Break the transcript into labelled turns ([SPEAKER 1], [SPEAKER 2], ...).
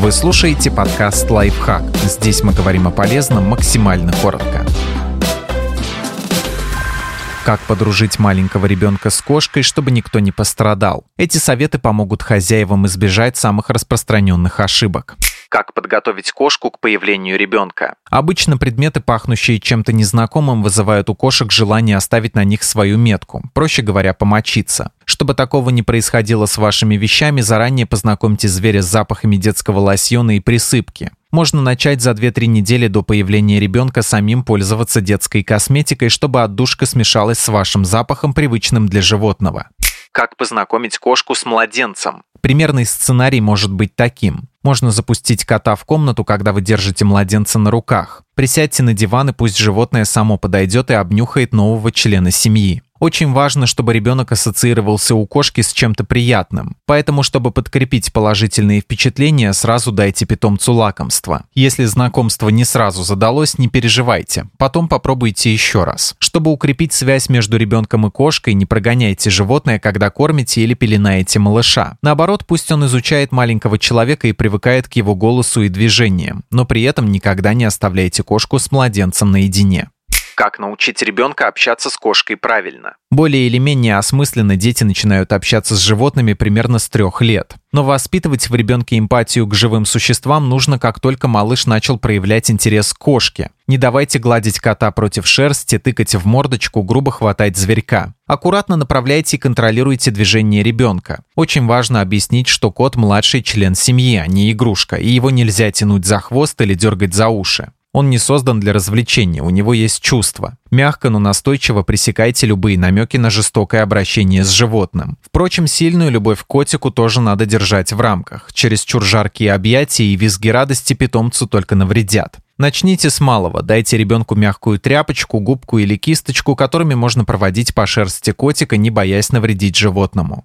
[SPEAKER 1] Вы слушаете подкаст «Лайфхак». Здесь мы говорим о полезном максимально коротко. Как подружить маленького ребенка с кошкой, чтобы никто не пострадал? Эти советы помогут хозяевам избежать самых распространенных ошибок.
[SPEAKER 2] Как подготовить кошку к появлению ребенка?
[SPEAKER 1] Обычно предметы, пахнущие чем-то незнакомым, вызывают у кошек желание оставить на них свою метку, проще говоря, помочиться. Чтобы такого не происходило с вашими вещами, заранее познакомьте зверя с запахами детского лосьона и присыпки. Можно начать за 2-3 недели до появления ребенка самим пользоваться детской косметикой, чтобы отдушка смешалась с вашим запахом, привычным для животного.
[SPEAKER 2] Как познакомить кошку с младенцем?
[SPEAKER 1] Примерный сценарий может быть таким. Можно запустить кота в комнату, когда вы держите младенца на руках. Присядьте на диван и пусть животное само подойдет и обнюхает нового члена семьи. Очень важно, чтобы ребенок ассоциировался у кошки с чем-то приятным. Поэтому, чтобы подкрепить положительные впечатления, сразу дайте питомцу лакомство. Если знакомство не сразу задалось, не переживайте. Потом попробуйте еще раз. Чтобы укрепить связь между ребенком и кошкой, не прогоняйте животное, когда кормите или пеленаете малыша. Наоборот, пусть он изучает маленького человека и привыкает к его голосу и движениям, но при этом никогда не оставляйте кошку с младенцем наедине.
[SPEAKER 2] Как научить ребенка общаться с кошкой правильно?
[SPEAKER 1] Более или менее осмысленно дети начинают общаться с животными примерно с трех лет. Но воспитывать в ребенке эмпатию к живым существам нужно, как только малыш начал проявлять интерес к кошке. Не давайте гладить кота против шерсти, тыкать в мордочку, грубо хватать зверька. Аккуратно направляйте и контролируйте движение ребенка. Очень важно объяснить, что кот – младший член семьи, а не игрушка, и его нельзя тянуть за хвост или дергать за уши. Он не создан для развлечения, у него есть чувства. Мягко, но настойчиво пресекайте любые намеки на жестокое обращение с животным. Впрочем, сильную любовь к котику тоже надо держать в рамках. Через чур жаркие объятия и визги радости питомцу только навредят. Начните с малого, дайте ребенку мягкую тряпочку, губку или кисточку, которыми можно проводить по шерсти котика, не боясь навредить животному.